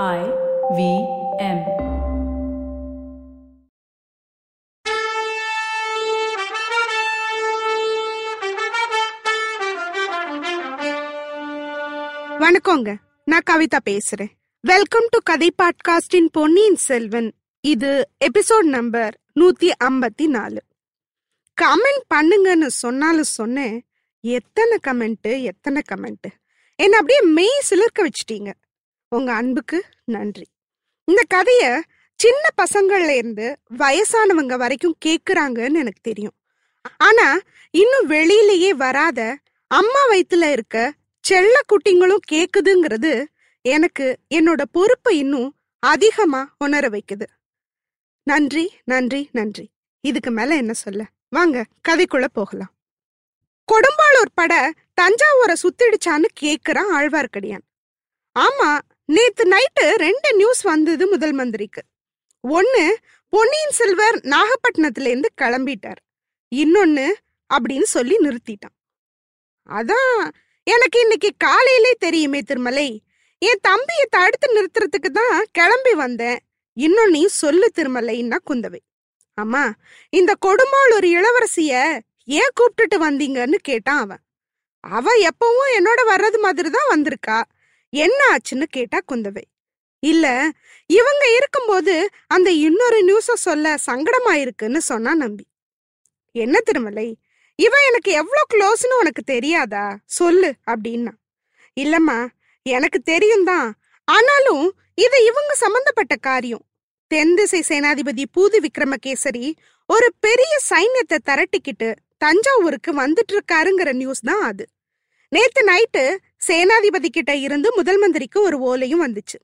I V M. வணக்கங்க. நான் கவிதா பேசுறேன். வெல்கம் டு கதை பாட்காஸ்டின் பொன்னியின் செல்வன் இது எபிசோட் நம்பர் நூத்தி ஐம்பத்தி நாலு. கமெண்ட் பண்ணுங்கன்னு சொன்னாலும் சொன்னேன். எத்தனை கமெண்ட் எத்தனை கமெண்ட் என்ன அப்படியே மெய் சிலிர்க்க வச்சிட்டீங்க. உங்க அன்புக்கு நன்றி. இந்த கதைய சின்ன பசங்கள்ல இருந்து வயசானவங்க வரைக்கும் கேக்குறாங்கன்னு எனக்கு தெரியும். ஆனா இன்னும் வெளியிலேயே வராத அம்மா வயித்துல இருக்க செல்ல குட்டிங்களும் கேக்குதுங்கிறது எனக்கு என்னோட பொறுப்பை இன்னும் அதிகமா உணர வைக்குது. நன்றி நன்றி நன்றி. இதுக்கு மேல என்ன சொல்ல? வாங்க கதைக்குள்ள போகலாம். கொடும்பாளூர் பட தஞ்சாவூரை சுத்திடுச்சான்னு கேக்குறான் ஆழ்வார்க்கடியான். ஆமா நேத்து நைட்டு ரெண்டு நியூஸ் வந்தது முதல் மந்திரிக்கு. ஒன்னு பொன்னியின் செல்வர் நாகப்பட்டினத்துல இருந்து கிளம்பிட்டார். இன்னொன்னு அப்படின்னு சொல்லி நிறுத்திட்டான். அதான் எனக்கு இன்னைக்கு காலையிலே தெரியுமே திருமலை. என் தம்பியை தடுத்து நிறுத்துறதுக்கு தான் கிளம்பி வந்தேன். இன்னும் நீ சொல்லு திருமலைன்னா குந்தவை. அம்மா இந்த கொடும்பாளூர் இளவரசிய ஏன் கூப்பிட்டுட்டு வந்தீங்கன்னு கேட்டான் அவன். அவ எப்பவும் என்னோட வர்றது மாதிரி தான் வந்திருக்கா. என்ன ஆச்சுன்னு கேட்டா குந்தவை. இல்ல இவங்க இருக்கும்போது அந்த இன்னொரு நியூஸ சொல்ல சங்கடமா இருக்குன்னு சொன்னா நம்பி. என்ன திருமலை? இவன் எனக்கு எவ்வளோ க்ளோஸ்னு உனக்கு தெரியாதா? சொல்லு அப்படின்னா. இல்லம்மா எனக்கு தெரியும் தான். ஆனாலும் இது இவங்க சம்பந்தப்பட்ட காரியம். தென் திசை சேனாதிபதி பூதி விக்ரமகேசரி ஒரு பெரிய சைன்யத்தை திரட்டிக்கிட்டு தஞ்சாவூருக்கு வந்துட்டு இருக்காருங்கிற நியூஸ் தான் அது. நேத்து நைட்டு சேனாதிபதி கிட்ட இருந்து முதல் மந்திரிக்கு ஒரு ஓலையும் வந்துச்சு.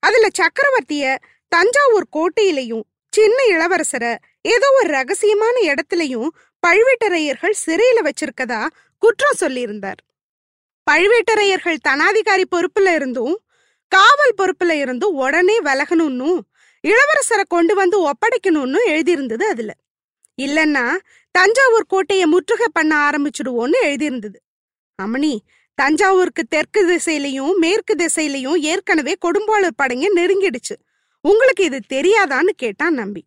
அதுல சக்கரவர்த்திய தஞ்சாவூர் கோட்டையிலையும் சின்ன இளவரசரை ஏதோ ஒரு ரகசியமான இடத்துலயும் பழுவேட்டரையர்கள் சிறையில வச்சிருக்கதா குற்றம் சொல்லியிருந்தார். பழுவேட்டரையர்கள் தனாதிகாரி பொறுப்புல இருந்தும் காவல் பொறுப்புல இருந்தும் உடனே விலகணும்னு இளவரசரை கொண்டு வந்து ஒப்படைக்கணும்னு எழுதியிருந்தது அதுல. இல்லன்னா தஞ்சாவூர் கோட்டையை முற்றுகை பண்ண ஆரம்பிச்சிடுவோன்னு எழுதியிருந்தது. அமணி தஞ்சாவூருக்கு தெற்கு திசையிலையும் மேற்கு திசையிலையும் ஏற்கனவே கொடும்பாளூர் படைங்க நெருங்கிடுச்சு. உங்களுக்கு இது தெரியாதான்னு கேட்டான் நம்பி.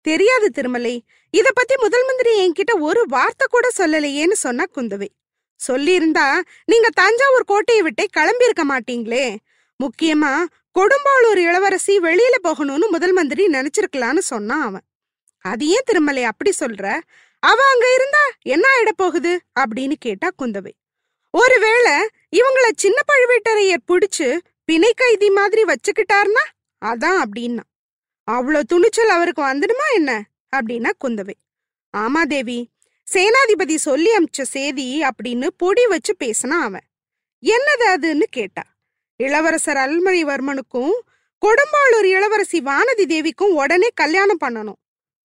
தெரியாது திருமலை இத பத்தி முதல் மந்திரி என்கிட்ட ஒரு வார்த்தை கூட சொல்லலையேன்னு சொன்னா குந்தவை. சொல்லியிருந்தா நீங்க தஞ்சாவூர் கோட்டையை விட்டே கிளம்பியிருக்க மாட்டீங்களே. முக்கியமா கொடும்பாளூர் இளவரசி வெளியில போகணும்னு முதல் மந்திரி நினைச்சிருக்கலான்னு சொன்னான் அவன். அது ஏன் திருமலை அப்படி சொல்ற? அவ அங்க இருந்தா என்ன ஆயிட போகுது? அப்படின்னு கேட்டா குந்தவை. ஒருவேளை இவங்கள சின்ன பழுவேட்டரையர் புடிச்சு பிணை கைதி மாதிரி வச்சுக்கிட்டார்னா? அதான் அப்படின்னா. அவ்வளோ துணிச்சல் அவருக்கு வந்துடுமா என்ன? அப்படின்னா குந்தவை. ஆமா தேவி சேனாதிபதி சொல்லி அமிச்ச சேதி அப்படின்னு பொடி வச்சு பேசினா அவன். என்னது அதுன்னு கேட்டா. இளவரசர் அல்மொழிவர்மனுக்கும் கொடும்பாளூர் இளவரசி வானதி தேவிக்கும் உடனே கல்யாணம் பண்ணணும்.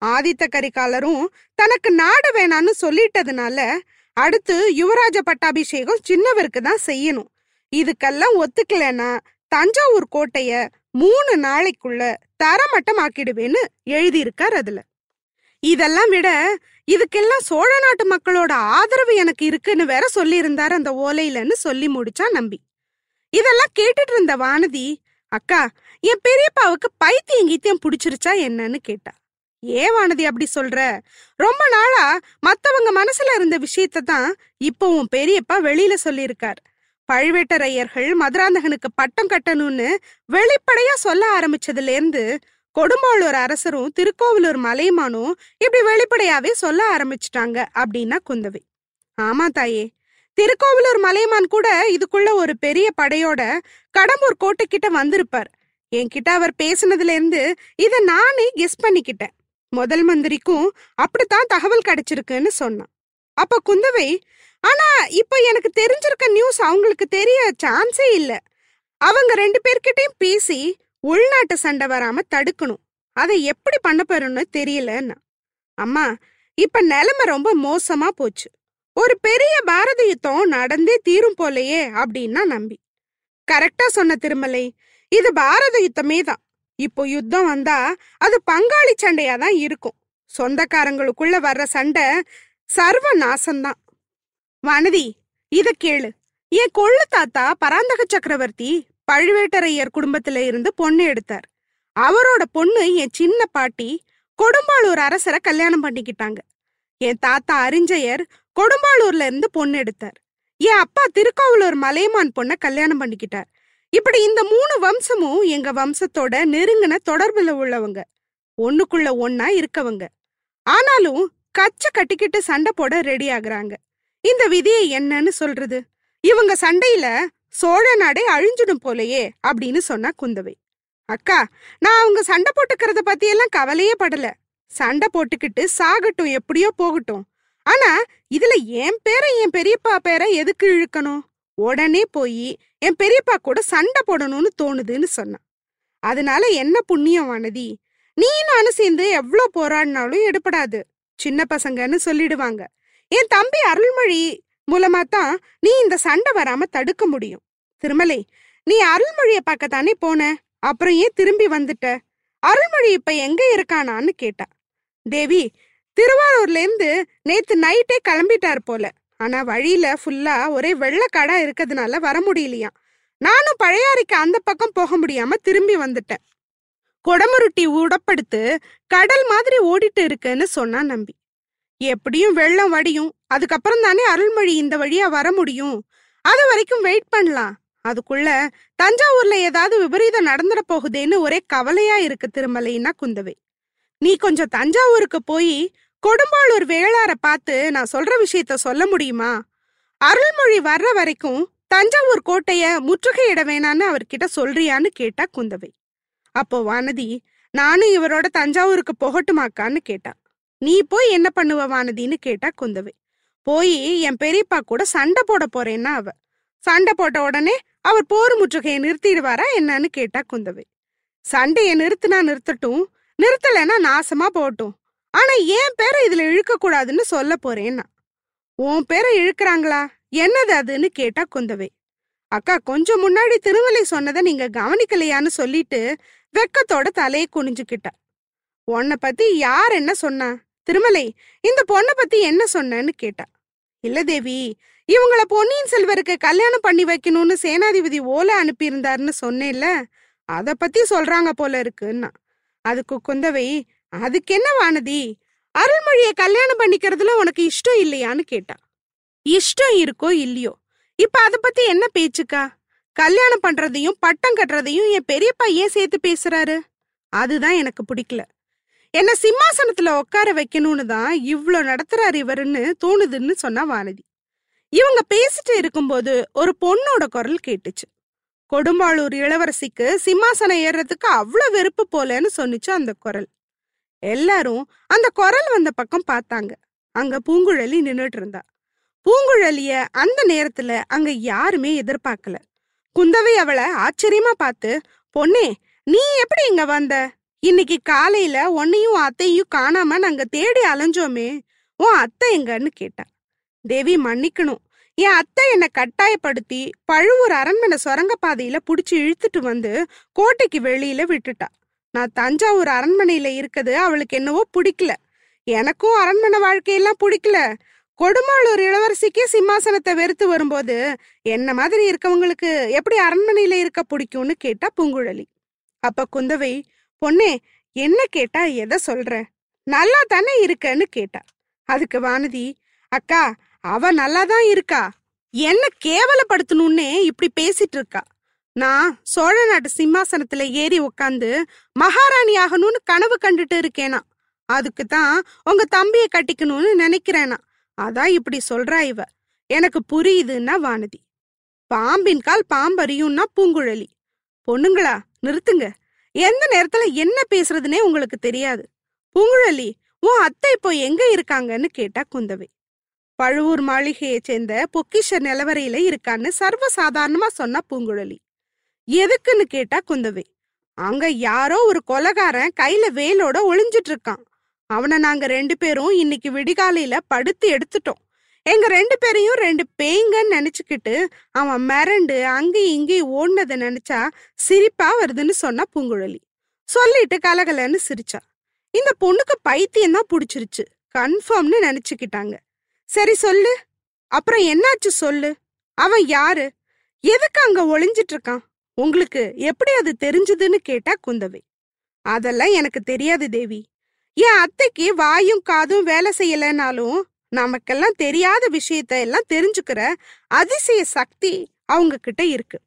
ஆதித்த கரிகாலரும் தனக்கு நாடு வேணான்னு சொல்லிட்டதுனால அடுத்து யுவராஜ பட்டாபிஷேகம் சின்னவருக்கு தான் செய்யணும். இதுக்கெல்லாம் ஒத்துக்கலைன்னா தஞ்சாவூர் கோட்டைய மூணு நாளைக்குள்ள தரமட்டம் ஆக்கிடுவேன்னு எழுதியிருக்கார் அதுல. இதெல்லாம் விட இதுக்கெல்லாம் சோழ நாட்டு மக்களோட ஆதரவு எனக்கு இருக்குன்னு வேற சொல்லியிருந்தார் அந்த ஓலையிலன்னு சொல்லி முடிச்சா நம்பி. இதெல்லாம் கேட்டுட்டு இருந்த வானதி அக்கா என் பெரியப்பாவுக்கு பைத்தியம் கீத்தியம் பிடிச்சிருச்சா என்னன்னு கேட்டா ஏன் வானதி அப்படி சொல்ற? ரொம்ப நாளா மத்தவங்க மனசுல இருந்த விஷயத்த தான் இப்போ உன் பெரியப்பா வெளியில சொல்லியிருக்கார். பழுவேட்டரையர்கள் மதுராந்தகனுக்கு பட்டம் கட்டணும்னு வெளிப்படையா சொல்ல ஆரம்பிச்சதுல இருந்து கொடும்பாளூர் அரசரும் திருக்கோவிலூர் மலைமானும் இப்படி வெளிப்படையாவே சொல்ல ஆரம்பிச்சிட்டாங்க அப்படின்னா குந்தவை. ஆமா தாயே திருக்கோவிலூர் மலைமான் கூட இதுக்குள்ள ஒரு பெரிய படையோட கடம்பூர் கோட்டைக்கிட்ட வந்திருப்பார். என்கிட்ட அவர் பேசுனதுல இருந்து இதை நானே கெஸ் பண்ணிக்கிட்டேன். முதல் மந்திரிக்கும் அப்படித்தான் தகவல் கிடைச்சிருக்குன்னு சொன்னான். அப்ப குந்தவை ஆனா இப்ப எனக்கு தெரிஞ்சிருக்க நியூஸ் அவங்களுக்கு தெரிய சான்ஸே இல்ல. அவங்க ரெண்டு பேர்கிட்டயும் பேசி உள்நாட்டு சண்டை வராம தடுக்கணும். அதை எப்படி பண்ண போறோம்னு தெரியலன்னா. அம்மா இப்ப நிலைமை ரொம்ப மோசமா போச்சு. ஒரு பெரிய பாரத யுத்தம் நடந்தே தீரும் போலையே அப்படின்னா நம்பி. கரெக்டா சொன்ன திருமலை இது பாரத யுத்தமே தான். இப்போ யுத்தம் வந்தா அது பங்காளி சண்டையா தான் இருக்கும். சொந்தக்காரங்களுக்குள்ள வர்ற சண்டை சர்வ நாசம்தான் வனதி இத கேளு. என் கொள்ளு தாத்தா பராந்தக சக்கரவர்த்தி பழுவேட்டரையர் குடும்பத்துல இருந்து பொண்ணு எடுத்தார். அவரோட பொண்ணு என் சின்ன பாட்டி கொடும்பாளூர் அரசரை கல்யாணம் பண்ணிக்கிட்டாங்க. என் தாத்தா அறிஞ்சயர் கொடும்பாளூர்ல இருந்து பொண்ணு எடுத்தார். என் அப்பா திருக்கோவலூர் மலையமான் பொண்ண கல்யாணம் பண்ணிக்கிட்டார். இப்படி இந்த மூணு வம்சமும் எங்க வம்சத்தோட நெருங்கின தொடர்புல உள்ளவங்க. ஒண்ணுக்குள்ள ஒன்னா இருக்கவங்க. ஆனாலும் கச்ச கட்டிக்கிட்டு சண்டை போட ரெடி ஆகுறாங்க. இந்த விதியை என்னன்னு சொல்றது? இவங்க சண்டையில சோழ நாடே அழிஞ்சிடும் போலயே அப்படின்னு சொன்னா குந்தவை. அக்கா நான் அவங்க சண்டை போட்டுக்கிறத பத்தி எல்லாம் கவலையே படல. சண்டை போட்டுக்கிட்டு சாகட்டும் எப்படியோ போகட்டும். ஆனா இதுல என் பேரை என் பெரியப்பா பேரை எதுக்கு இழுக்கணும்? உடனே போய் என் பெரியப்பா கூட சண்டை போடணும்னு தோணுதுன்னு சொன்னான். அதனால என்ன புண்ணியம் வானதி? நீ நானும் சேர்ந்து எவ்வளோ போராடினாலும் எடுப்படாது சின்ன பசங்கன்னு சொல்லிடுவாங்க. என் தம்பி அருள்மொழி மூலமா தான் நீ இந்த சண்டை வராம தடுக்க முடியும். திருமலை நீ அருள்மொழிய பார்க்கத்தானே போன? அப்புறம் ஏன் திரும்பி வந்துட்ட? அருள்மொழி இப்ப எங்க இருக்கானான்னு கேட்டா. தேவி திருவாரூர்ல இருந்து நேத்து நைட்டே கிளம்பிட்டார் போல. ஆனா வழியில ஃபுல்லா ஒரே வெள்ளக்காடா இருக்கிறதுனால வர முடியலையாம் நானும் பழையாறைக்கு அந்த பக்கம் போக முடியாம திரும்பி வந்துட்டேன். கொடமுருட்டி உடப்படுத்து கடல் மாதிரி ஓடிட்டு இருக்குன்னு சொன்னா நம்பி. எப்படியும் வெள்ளம் வடியும். அதுக்கப்புறம் தானே அருள்மொழி இந்த வழியா வர முடியும். அது வரைக்கும் வெயிட் பண்ணலாம். அதுக்குள்ள தஞ்சாவூர்ல ஏதாவது விபரீதம் நடந்துட போகுதேன்னு ஒரே கவலையா இருக்கு திருமலைன்னா குந்தவை. நீ கொஞ்சம் தஞ்சாவூருக்கு போய் கொடும்பாளூர் வேளார பார்த்து நான் சொல்ற விஷயத்த சொல்ல முடியுமா? அருள்மொழி வர்ற வரைக்கும் தஞ்சாவூர் கோட்டைய முற்றுகையிட வேணான்னு அவர்கிட்ட சொல்றியான்னு கேட்டா குந்தவை. அப்போ வானதி நானும் இவரோட தஞ்சாவூருக்கு போகட்டுமாக்கான்னு கேட்டா. நீ போய் என்ன பண்ணுவ வானதின்னு கேட்டா குந்தவை. போய் என் பெரியப்பா கூட சண்டை போட போறேன்னா அவ. சண்டை போட்ட உடனே அவர் போர் முற்றுகையை நிறுத்திடுவாரா என்னன்னு கேட்டா குந்தவை. சண்டையை நிறுத்தினா நிறுத்தட்டும் நிறுத்தலைன்னா நாசமா போகட்டும். ஆனா என் பேரை இதுல இழுக்க கூடாதுன்னு சொல்ல போறேன்னா. உன் பேரை இழுக்கிறாங்களா? என்னது அதுன்னு கேட்டா குந்தவை. அக்கா கொஞ்சம் முன்னாடி திருமலை சொன்னதை நீங்க கவனிக்கலையான்னு சொல்லிட்டு வெக்கத்தோட தலையை குனிஞ்சுக்கிட்டா. உன்னை பத்தி யார் என்ன சொன்னா? திருமலை இந்த பொண்ணை பத்தி என்ன சொன்னேன்னு கேட்டா. இல்ல தேவி இவங்கள பொன்னியின் செல்வருக்கு கல்யாணம் பண்ணி வைக்கணும்னு சேனாதிபதி ஓலை அனுப்பியிருந்தாருன்னு சொன்னேன்ல அத பத்தி சொல்றாங்க போல இருக்குன்னா. அதுக்கு குந்தவை அதுக்கு என்ன வானதி அருள்மொழிய கல்யாணம் பண்ணிக்கிறதுல உனக்கு இஷ்டம் இல்லையான்னு கேட்டா. இஷ்டம் இருக்கோ இல்லையோ? இப்ப அத பத்தி என்ன பேச்சுக்கா? கல்யாணம் பண்றதையும் பட்டம் கட்டுறதையும் என் பெரியப்பா ஏன் சேர்த்து பேசுறாரு? அதுதான் எனக்கு பிடிக்கல. என்ன சிம்மாசனத்துல உட்கார வைக்கணும்னு தான் இவ்ளோ நடத்துறாரு இவருன்னு தோணுதுன்னு சொன்னா வானதி. இவங்க பேசிட்டு இருக்கும்போது ஒரு பொண்ணோட குரல் கேட்டுச்சு. கொடும்பாளூர் இளவரசிக்கு சிம்மாசனம் ஏறுறதுக்கு அவ்வளோ வெறுப்பு போலன்னு சொன்னிச்சு அந்த குரல். எல்லாரும் அந்த குரல் வந்த பக்கம் பார்த்தாங்க. அங்க பூங்குழலி நின்னுட்டு இருந்தா பூங்குழலிய அந்த நேரத்துல அங்க யாருமே எதிர்பார்க்கல. குந்தவை அவளை ஆச்சரியமா பார்த்து பொண்ணே நீ எப்படி இங்க வந்த? இன்னைக்கு காலையில உன்னையும் அத்தையும் காணாம நாங்க தேடி அலைஞ்சோமே உன் அத்தை எங்கன்னு கேட்டா. தேவி மன்னிக்கணும். என் அத்தை என்னை கட்டாயப்படுத்தி பழுவூர் அரண்மனை சுரங்க பாதையில புடிச்சு இழுத்துட்டு வந்து கோட்டைக்கு வெளியில விட்டுட்டா. நான் தஞ்சாவூர் அரண்மனையில இருக்குது அவளுக்கு என்னவோ பிடிக்கல. எனக்கும் அரண்மனை வாழ்க்கையெல்லாம் பிடிக்கல. கொடுமாளூர் இளவரசிக்கே சிம்மாசனத்தை வெறுத்து வரும்போது என்ன மாதிரி இருக்கவங்களுக்கு எப்படி அரண்மனையில இருக்க பிடிக்கும்னு கேட்டா பூங்குழலி. அப்ப குந்தவை பொண்ணே என்ன கேட்டா எதை சொல்ற? நல்லா தானே இருக்கன்னு கேட்டா. அதுக்கு வானதி அக்கா அவ நல்லா தான் இருக்கா. என்ன கேவலப்படுத்தணும்னே இப்படி பேசிட்டு இருக்கா. நான் சோழ நாட்டு சிம்மாசனத்துல ஏறி உக்காந்து மகாராணி ஆகணும்னு கனவு கண்டுட்டு இருக்கேனா. அதுக்கு தான் உங்க தம்பிய கட்டிக்கணும்னு நினைக்கிறேனா. அதான் இப்படி சொல்றா இவ. எனக்கு புரியுதுன்னா வானதி. பாம்பின் கால் பாம்பறியும்னா பூங்குழலி. பொண்ணுங்களா நிறுத்துங்க. எந்த நேரத்துல என்ன பேசுறதுனே உங்களுக்கு தெரியாது. பூங்குழலி உன் அத்தை இப்போ எங்க இருக்காங்கன்னு கேட்டா குந்தவை. பழுவூர் மாளிகையை சேர்ந்த பொக்கிஷ நிலவரையில இருக்கான்னு சர்வ சாதாரணமா சொன்னா பூங்குழலி. எதுக்குன்னு கேட்டா குந்தவை. அங்க யாரோ ஒரு கொலகாரன் கையில வேலோட ஒளிஞ்சிட்டு இருக்கான் அவனை நாங்க ரெண்டு பேரும் இன்னைக்கு விடிகாலையில படுத்து எடுத்துட்டோம். எங்க ரெண்டு பேரையும் ரெண்டு பேய்ங்கன்னு நினைச்சுக்கிட்டு அவன் மிரண்டு அங்கேயும் இங்கேயும் ஓடினதை நினைச்சா சிரிப்பா வருதுன்னு சொன்னா பூங்குழலி. சொல்லிட்டு கலகலன்னு சிரிச்சா. இந்த பொண்ணுக்கு பைத்தியம் தான் பிடிச்சிருச்சு. கன்ஃபார்ம்னு நினைச்சுக்கிட்டாங்க. சரி சொல்லு. அப்புறம் என்னாச்சு சொல்லு. அவன் யாரு? எதுக்கு அங்க ஒளிஞ்சிட்டு இருக்கான் உங்களுக்கு எப்படி அது தெரிஞ்சதுன்னு கேட்டா குந்தவை. அதெல்லாம் எனக்கு தெரியாது தேவி. என் அத்தைக்கு வாயும் காதும் வேலை செய்யலைனாலும் நமக்கெல்லாம் தெரியாத விஷயத்த எல்லாம் தெரிஞ்சுக்கிற அதிசய சக்தி அவங்க கிட்ட இருக்கு.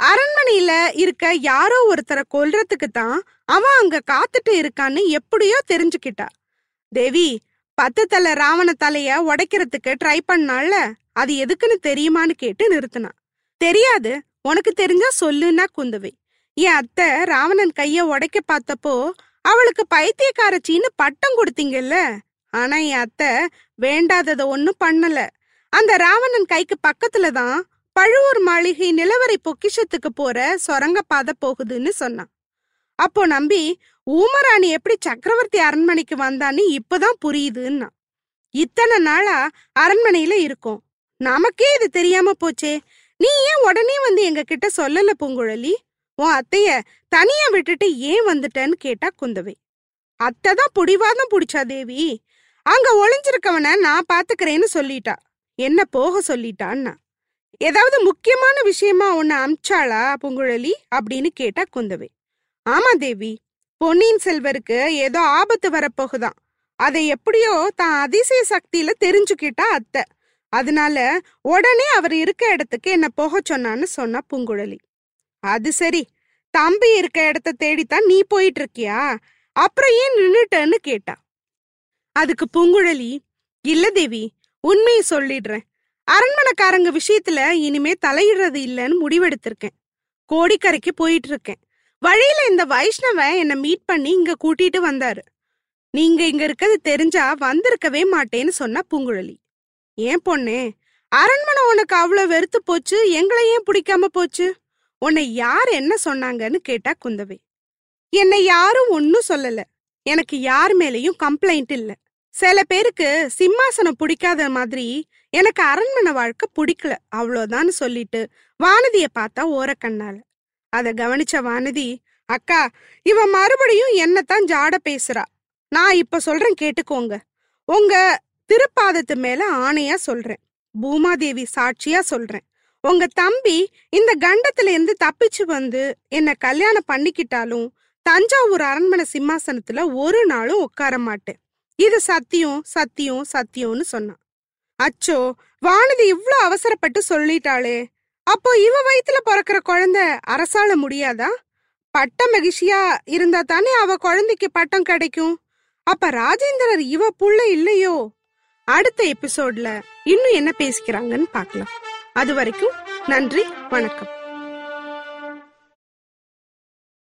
அரண்மனையில இருக்க யாரோ ஒருத்தரை கொல்றதுக்கு தான் அவன் அங்க காத்துட்டு இருக்கான்னு எப்படியோ தெரிஞ்சுக்கிட்டா. தேவி பத்து தலை ராவண தலைய உடைக்கிறதுக்கு ட்ரை பண்ணால அது எதுக்குன்னு தெரியுமான்னு கேட்டு நிறுத்தினான் தெரியாது. உனக்கு தெரிஞ்சா சொல்லுன்னா குந்தவை என் அத்தை ராவணன் கைய உடைக்க பார்த்தப்போ அவளுக்கு பைத்தியக்காரச்சின்னு பட்டம் கொடுத்தீங்கல்ல? ஆனா என் அத்தை வேண்டாதத ஒன்னும் பண்ணல. அந்த ராவணன் கைக்கு பக்கத்துல தான் பழுவூர் மாளிகை நிலவரை பொக்கிஷத்துக்கு போற சொரங்க பாதை போகுதுன்னு சொன்னான். அப்போ நம்பி ஊமராணி எப்படி சக்கரவர்த்தி அரண்மனைக்கு வந்தான்னு இப்பதான் புரியுதுன்னா இத்தனை நாளா அரண்மனையில இருக்கோம். நமக்கே இது தெரியாம போச்சே. நீ ஏன் உடனே வந்து எங்க கிட்ட சொல்லல பூங்குழலி? உன் அத்தைய தனியா விட்டுட்டு ஏன் வந்துட்டேன்னு கேட்டா குந்தவை. அத்தை தான் புடிவாதம் புடிச்சா தேவி. அங்க ஒளிஞ்சிருக்கவன நான் பாத்துக்கிறேன்னு சொல்லிட்டா. என்ன போக சொல்லிட்டான்னா? ஏதாவது முக்கியமான விஷயமா உன்னை அமிச்சாளா பூங்குழலி? அப்படின்னு கேட்டா குந்தவை. ஆமா தேவி பொன்னியின் செல்வருக்கு ஏதோ ஆபத்து வரப்போகுதான். அதை எப்படியோ தான் அதிசய சக்தியில தெரிஞ்சுக்கிட்டா அத்தை. அதனால உடனே அவர் இருக்க இடத்துக்கு என்ன போக சொன்னான்னு சொன்னா பூங்குழலி. அது சரி தம்பி இருக்க இடத்த தேடித்தான் நீ போயிட்டு இருக்கியா அப்புறம் ஏன் நின்னுட்டன்னு கேட்டா. அதுக்கு பூங்குழலி இல்ல தேவி உண்மையை சொல்லிடுறேன். அரண்மனைக்காரங்க விஷயத்துல இனிமே தலையிடுறது இல்லைன்னு முடிவெடுத்திருக்கேன். கோடிக்கரைக்கு போயிட்டு இருக்கேன் வழியில இந்த வைஷ்ணவன் என்னை மீட் பண்ணி இங்க கூட்டிட்டு வந்தாரு. நீங்க இங்க இருக்கிறது தெரிஞ்சா வந்திருக்கவே மாட்டேன்னு சொன்னா பூங்குழலி. ஏன் பொண்ணே? அரண்மனை உனக்கு அவ்வளோ வெறுத்து போச்சு எங்களை ஏன் பிடிக்காம போச்சு? உன்னை யார் என்ன சொன்னாங்கன்னு கேட்டா குந்தவை. என்னை யாரும் ஒன்னும் சொல்லல. எனக்கு யார் மேலயும் கம்ப்ளைண்ட் இல்ல. சில பேருக்கு சிம்மாசனம் பிடிக்காத மாதிரி எனக்கு அரண்மனை வாழ்க்கை பிடிக்கல அவ்வளோதான்னு சொல்லிட்டு வானதிய பார்த்தா ஓரக்கண்ணால. அத கவனிச்ச வானதி அக்கா இவ மறுபடியும் என்னத்தான் ஜாட பேசுறா? நான் இப்ப சொல்றேன் கேட்டுக்கோங்க. உங்க திருப்பாதத்து மேல ஆணையா சொல்றேன். பூமாதேவி சாட்சியா சொல்றேன். உங்க தம்பி இந்த கண்டத்துல இருந்து தப்பிச்சு வந்து என்ன கல்யாணம் பண்ணிக்கிட்டாலும் தஞ்சாவூர் அரண்மனை சிம்மாசனத்துல ஒரு நாளும் உட்கார மாட்டேன். இது சத்தியம் சத்தியம் சத்தியம்னு சொன்னான் அச்சோ வானதி இவ்ளோ அவசரப்பட்டு சொல்லிட்டாளே. அப்போ இவ வயித்துல பிறக்கிற குழந்தை அரசால முடியாதா? பட்ட மகிழ்ச்சியா இருந்தா தானே அவ குழந்தைக்கு பட்டம் கிடைக்கும். அப்ப ராஜேந்திரர் இவ புள்ள இல்லையோ? அடுத்த எபிசோட்ல இன்னும் என்ன பேசிக்கிறாங்கன்னு பார்க்கலாம். அது வரைக்கும் நன்றி வணக்கம்.